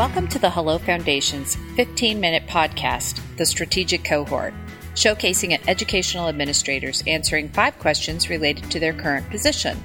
Welcome to the Hello Foundation's 15 minute podcast, The Strategic Cohort, showcasing educational administrators answering five questions related to their current position.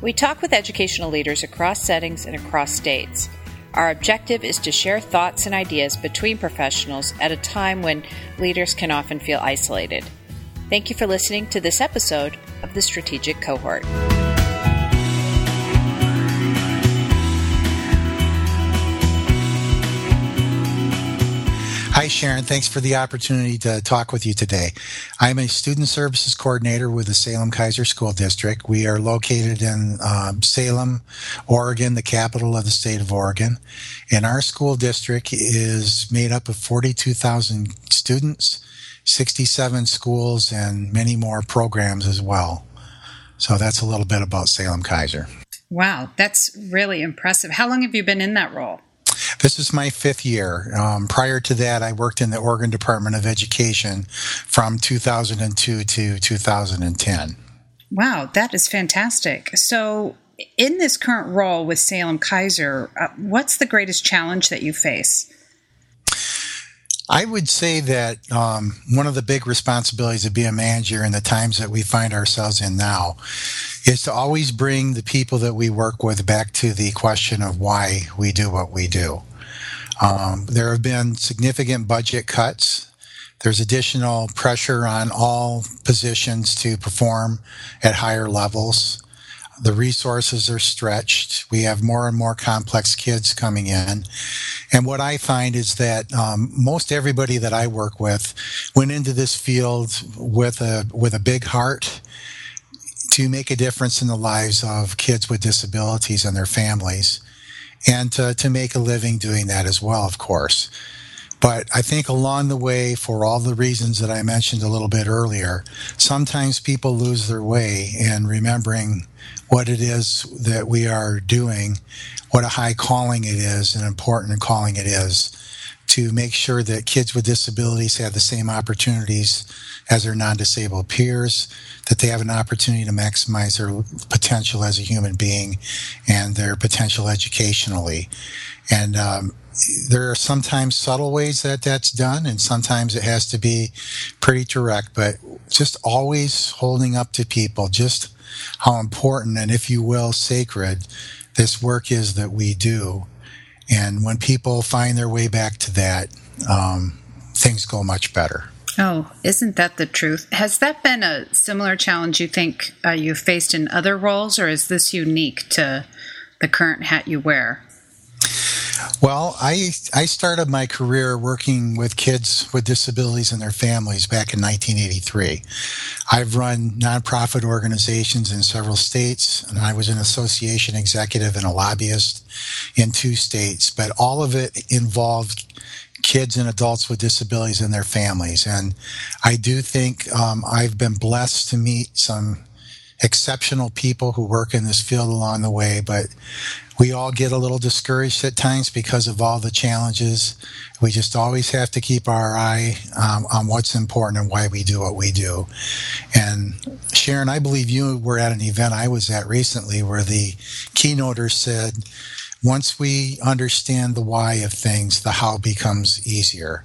We talk with educational leaders across settings and across states. Our objective is to share thoughts and ideas between professionals at a time when leaders can often feel isolated. Thank you for listening to this episode of the Strategic Cohort. Hi, Sharon. Thanks for the opportunity to talk with you today. I'm a student services coordinator with the Salem Keizer School District. We are located in um, Salem, Oregon, the capital of the state of Oregon. And our school district is made up of 42,000 students, 67 schools, and many more programs as well. So that's a little bit about Salem Keizer. Wow, that's really impressive. How long have you been in that role? This is my fifth year. Um, prior to that, I worked in the Oregon Department of Education from 2002 to 2010. Wow, that is fantastic. So, in this current role with Salem Keizer, uh, what's the greatest challenge that you face? I would say that um, one of the big responsibilities of being a manager in the times that we find ourselves in now is to always bring the people that we work with back to the question of why we do what we do. Um, there have been significant budget cuts. There's additional pressure on all positions to perform at higher levels. The resources are stretched. We have more and more complex kids coming in. And what I find is that um, most everybody that I work with went into this field with a with a big heart to make a difference in the lives of kids with disabilities and their families, and to, to make a living doing that as well, of course. But I think along the way, for all the reasons that I mentioned a little bit earlier, sometimes people lose their way in remembering what it is that we are doing, what a high calling it is, an important calling it is to make sure that kids with disabilities have the same opportunities as their non-disabled peers, that they have an opportunity to maximize their potential as a human being and their potential educationally. And um, there are sometimes subtle ways that that's done, and sometimes it has to be pretty direct, but just always holding up to people just how important and, if you will, sacred this work is that we do and when people find their way back to that, um, things go much better. Oh, isn't that the truth? Has that been a similar challenge you think uh, you've faced in other roles, or is this unique to the current hat you wear? Well, I I started my career working with kids with disabilities and their families back in 1983. I've run nonprofit organizations in several states, and I was an association executive and a lobbyist in two states, but all of it involved kids and adults with disabilities and their families. And I do think um, I've been blessed to meet some exceptional people who work in this field along the way, but we all get a little discouraged at times because of all the challenges. We just always have to keep our eye um, on what's important and why we do what we do. And Sharon, I believe you were at an event I was at recently where the keynoter said, once we understand the why of things, the how becomes easier.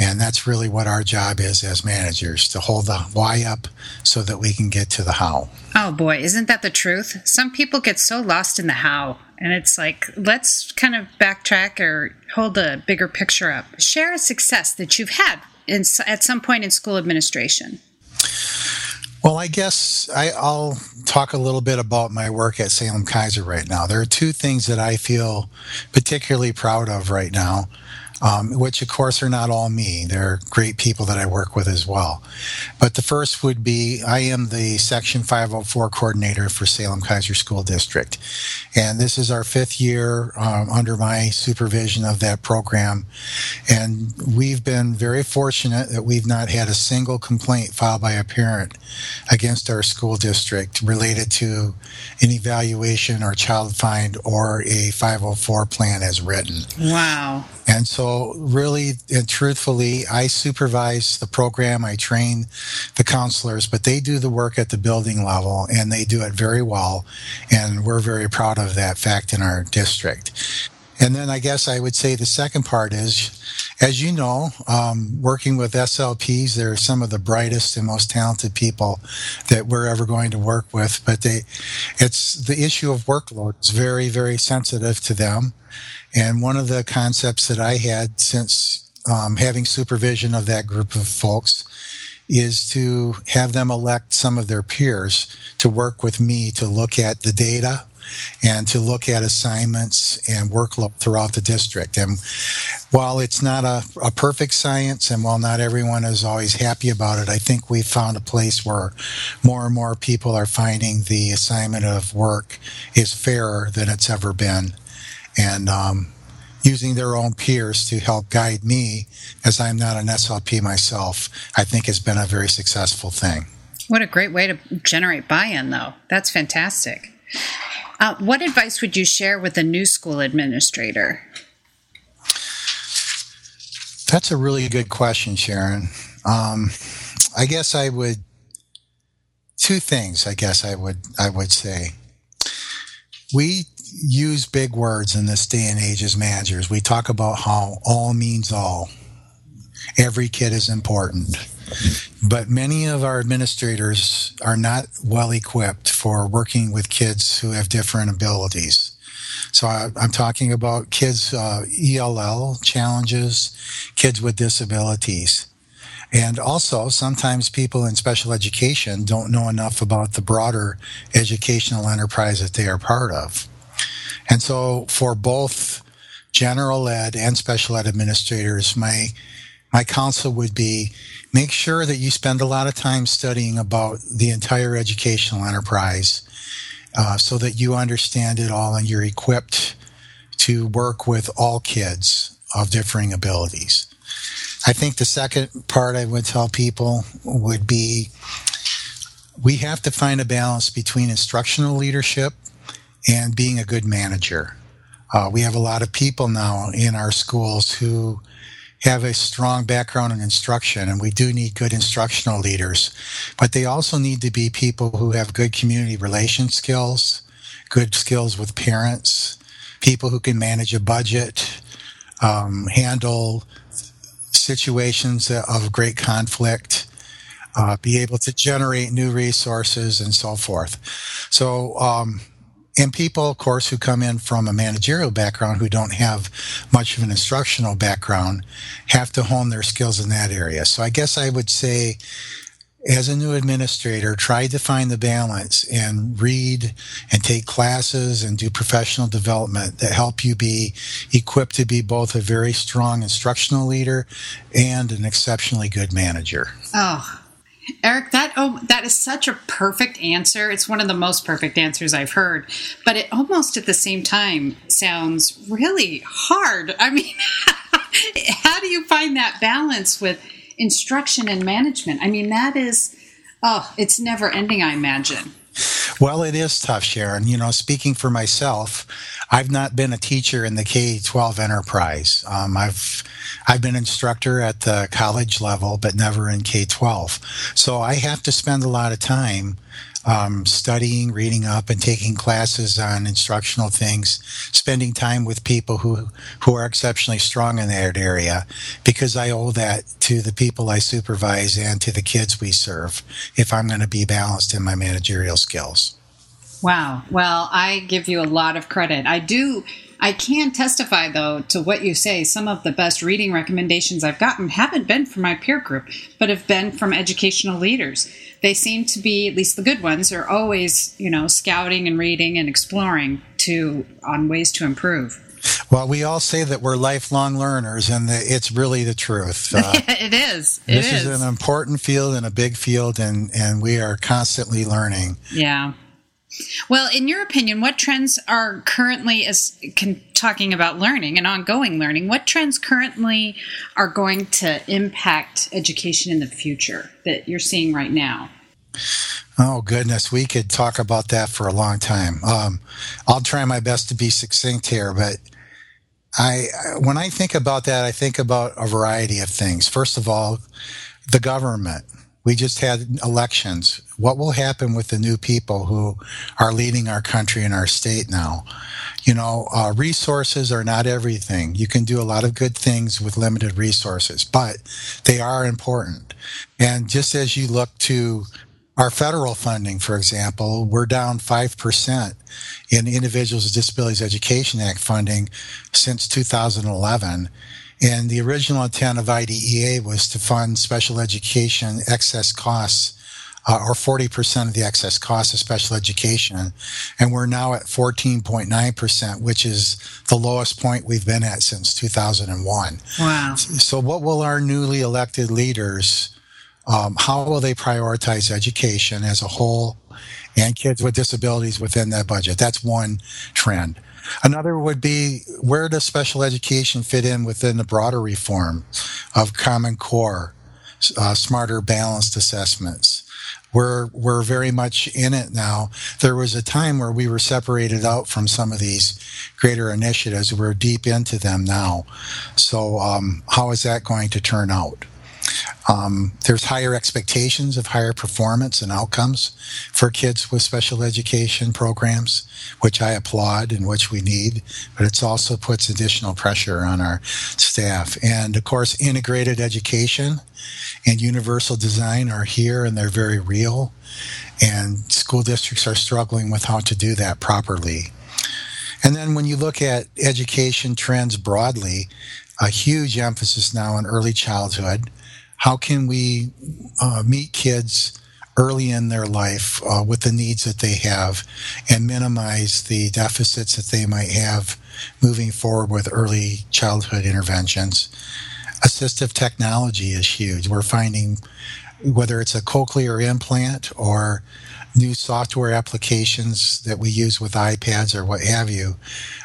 And that's really what our job is as managers to hold the why up so that we can get to the how. Oh boy, isn't that the truth? Some people get so lost in the how. And it's like, let's kind of backtrack or hold a bigger picture up. Share a success that you've had in, at some point in school administration. Well, I guess I, will talk a little bit about my work at Salem Keizer right now. There are two things that I feel particularly proud of right now um, which of course are not all me. They're great people that I work with as well. But the first would be I am the Section 504 coordinator for Salem Keizer School District. And this is our fifth year um, under my supervision of that program. And we've been very fortunate that we've not had a single complaint filed by a parent against our school district related to an evaluation or child find or a 504 plan as written. Wow. And so, really and truthfully, I supervise the program, I train the counselors, but they do the work at the building level and they do it very well. And we're very proud of that fact in our district. And then I guess I would say the second part is, as you know, um, working with SLPs, they're some of the brightest and most talented people that we're ever going to work with. But they, it's the issue of workload is very, very sensitive to them. And one of the concepts that I had since um, having supervision of that group of folks is to have them elect some of their peers to work with me to look at the data and to look at assignments and workload throughout the district. And while it's not a, a, perfect science and while not everyone is always happy about it, I think we've found a place where more and more people are finding the assignment of work is fairer than it's ever been. And, um, using their own peers to help guide me as I'm not an SLP myself, I think has been a very successful thing. What a great way to generate buy in, though. That's fantastic. Uh, what advice would you share with a new school administrator? That's a really good question, Sharon. Um, I guess I would two things. I guess I would I would say we use big words in this day and age as managers. We talk about how all means all. Every kid is important. But many of our administrators are not well equipped for working with kids who have different abilities. So I, am talking about kids, uh, ELL challenges, kids with disabilities. And also, sometimes people in special education don't know enough about the broader educational enterprise that they are part of. And so, for both general ed and special ed administrators, my my counsel would be make sure that you spend a lot of time studying about the entire educational enterprise uh, so that you understand it all and you're equipped to work with all kids of differing abilities. I think the second part I would tell people would be we have to find a balance between instructional leadership and being a good manager. Uh, we have a lot of people now in our schools who have a strong background in instruction, and we do need good instructional leaders. But they also need to be people who have good community relation skills, good skills with parents, people who can manage a budget, um, handle situations of great conflict, uh, be able to generate new resources, and so forth. So, um, and people, of course, who come in from a managerial background who don't have much of an instructional background have to hone their skills in that area. So I guess I would say, as a new administrator, try to find the balance and read and take classes and do professional development that help you be equipped to be both a very strong instructional leader and an exceptionally good manager. Oh, Eric, that oh, that is such a perfect answer. It's one of the most perfect answers I've heard, but it almost at the same time sounds really hard. I mean, how do you find that balance with instruction and management? I mean, that is oh, it's never ending, I imagine. Well, it is tough, Sharon. You know, speaking for myself, I've not been a teacher in the K 12 enterprise. Um, I've I've been instructor at the college level, but never in K 12. So I have to spend a lot of time um, studying, reading up, and taking classes on instructional things, spending time with people who who are exceptionally strong in that area, because I owe that to the people I supervise and to the kids we serve. If I'm going to be balanced in my managerial skills. Wow. Well, I give you a lot of credit. I do I can testify, though, to what you say. Some of the best reading recommendations I've gotten haven't been from my peer group, but have been from educational leaders. They seem to be, at least the good ones, are always, you know, scouting and reading and exploring to on ways to improve. Well, we all say that we're lifelong learners, and it's really the truth. Uh, it is. It this is. is an important field and a big field, and, and we are constantly learning. Yeah. Well, in your opinion, what trends are currently, as can, talking about learning and ongoing learning, what trends currently are going to impact education in the future that you're seeing right now? Oh goodness, we could talk about that for a long time. Um, I'll try my best to be succinct here, but I, when I think about that, I think about a variety of things. First of all, the government We just had elections. What will happen with the new people who are leading our country and our state now? You know, uh, resources are not everything. You can do a lot of good things with limited resources, but they are important. And just as you look to our federal funding, for example, we're down 5% in Individuals with Disabilities Education Act funding since 2011. And the original intent of IDEA was to fund special education excess costs, uh, or 40% of the excess costs of special education. And we're now at 14.9%, which is the lowest point we've been at since 2001. Wow. So, what will our newly elected leaders, um, how will they prioritize education as a whole and kids with disabilities within that budget? That's one trend. Another would be where does special education fit in within the broader reform of Common Core, uh, smarter, balanced assessments? We're, we're very much in it now. There was a time where we were separated out from some of these greater initiatives. We're deep into them now. So, um, how is that going to turn out? Um, there's higher expectations of higher performance and outcomes for kids with special education programs, which I applaud and which we need, but it also puts additional pressure on our staff. And of course, integrated education and universal design are here and they're very real. And school districts are struggling with how to do that properly. And then when you look at education trends broadly, a huge emphasis now on early childhood how can we uh, meet kids early in their life uh, with the needs that they have and minimize the deficits that they might have moving forward with early childhood interventions. Assistive technology is huge. We're finding whether it's a cochlear implant or new software applications that we use with iPads or what have you,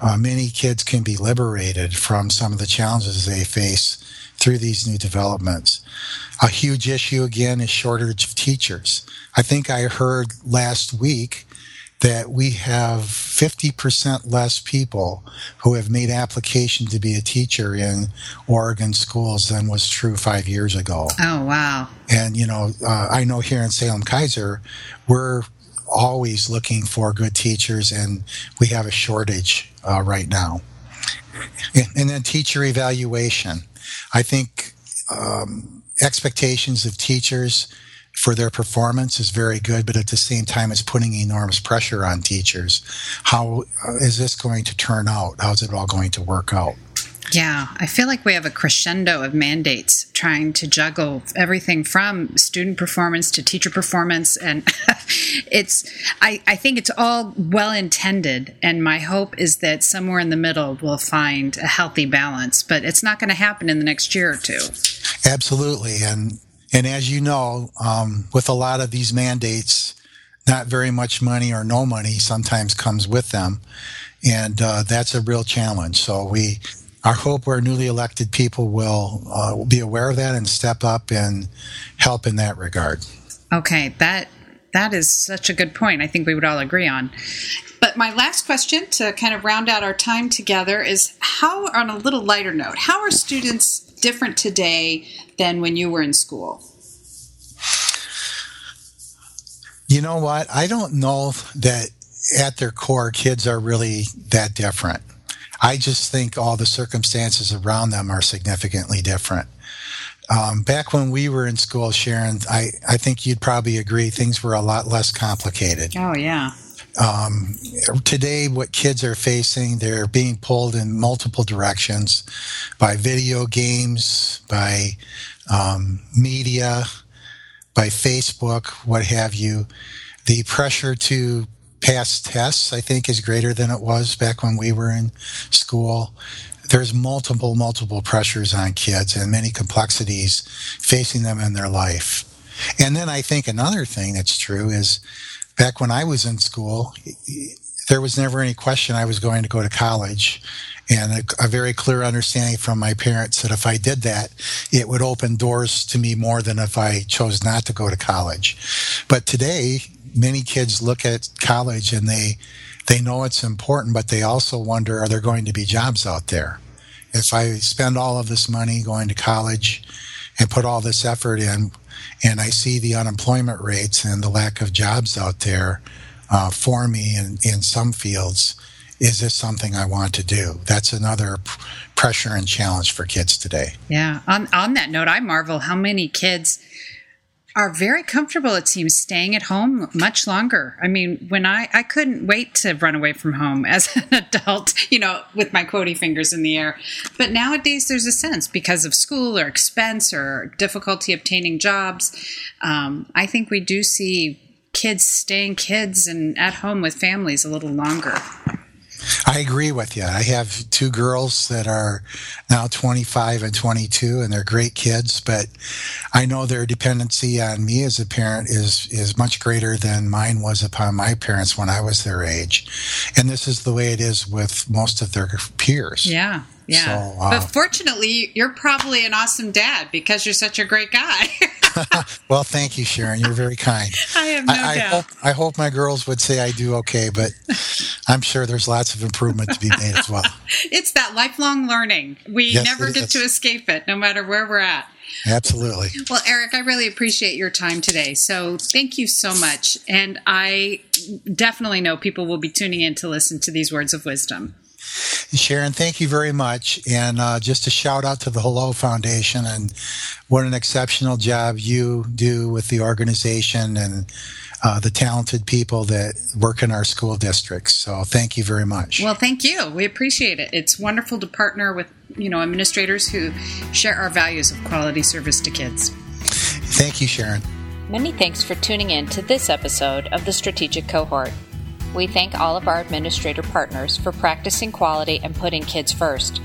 uh, many kids can be liberated from some of the challenges they face through these new developments. A huge issue again is shortage of teachers. I think I heard last week that we have 50% less people who have made application to be a teacher in Oregon schools than was true five years ago. Oh, wow. And, you know, uh, I know here in Salem Keizer, we're always looking for good teachers, and we have a shortage uh, right now. And then teacher evaluation. I think um, expectations of teachers for their performance is very good, but at the same time, it's putting enormous pressure on teachers. How uh, is this going to turn out? How's it all going to work out? Yeah, I feel like we have a crescendo of mandates trying to juggle everything from student performance to teacher performance. And it's, I, I think it's all well intended. And my hope is that somewhere in the middle we'll find a healthy balance, but it's not going to happen in the next year or two. Absolutely. And, and as you know, um, with a lot of these mandates, not very much money or no money sometimes comes with them. And uh, that's a real challenge. So we, our hope where newly elected people will uh, be aware of that and step up and help in that regard. Okay, that that is such a good point. I think we would all agree on. But my last question to kind of round out our time together is how, on a little lighter note, how are students different today than when you were in school? You know what? I don't know that at their core, kids are really that different. I just think all the circumstances around them are significantly different. Um, back when we were in school, Sharon, I, I think you'd probably agree things were a lot less complicated. Oh, yeah. Um, today, what kids are facing, they're being pulled in multiple directions by video games, by um, media, by Facebook, what have you. The pressure to pass tests, I think, is greater than it was back when we were in school. There's multiple, multiple pressures on kids and many complexities facing them in their life. And then I think another thing that's true is back when I was in school, there was never any question I was going to go to college. And a, a, very clear understanding from my parents that if I did that, it would open doors to me more than if I chose not to go to college. But today, many kids look at college and they they know it's important, but they also wonder are there going to be jobs out there? If I spend all of this money going to college and put all this effort in, and I see the unemployment rates and the lack of jobs out there uh, for me in, in some fields, is this something I want to do? That's another pressure and challenge for kids today. Yeah. On on that note, I marvel how many kids are very comfortable it seems staying at home much longer. I mean when i i couldn't wait to run away from home as an adult you know with my quotey fingers in the air. But nowadays there's a sense because of school or expense or difficulty obtaining jobs um, i think we do see kids staying kids and at home with families a little longer I agree with you. I have two girls that are now 25 and 22, and they're great kids. But I know their dependency on me as a parent is is much greater than mine was upon my parents when I was their age. And this is the way it is with most of their peers. yeah yeah So, uh, but fortunately you're probably an awesome dad because you're such a great guy Well, thank you, Sharon. You're very kind. i have no I, I doubt hope I hope my girls would say I do okay, but I'm sure there's lots of improvement to be made as well. It's that lifelong learning. We Yes, never get is. to escape it, no matter where we're at. Absolutely. Well, Eric, I really appreciate your time today. So thank you so much. And I definitely know people will be tuning in to listen to these words of wisdom. Sharon, thank you very much. And uh, just a shout out to the Hello Foundation and what an exceptional job you do with the organization and uh, the talented people that work in our school districts. So thank you very much. Well, thank you. We appreciate it. It's wonderful to partner with, you know, administrators who share our values of quality service to kids. thank you, Sharon. Many thanks for tuning in to this episode of the Strategic Cohort. We thank all of our administrator partners for practicing quality and putting kids first.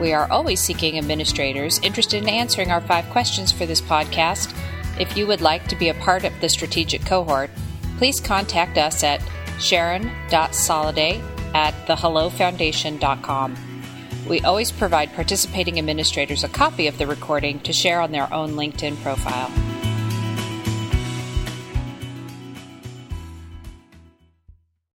We are always seeking administrators interested in answering our five questions for this podcast. If you would like to be a part of the Strategic Cohort, please contact us at sharon.soliday at thehellofoundation.com. We always provide participating administrators a copy of the recording to share on their own LinkedIn profile.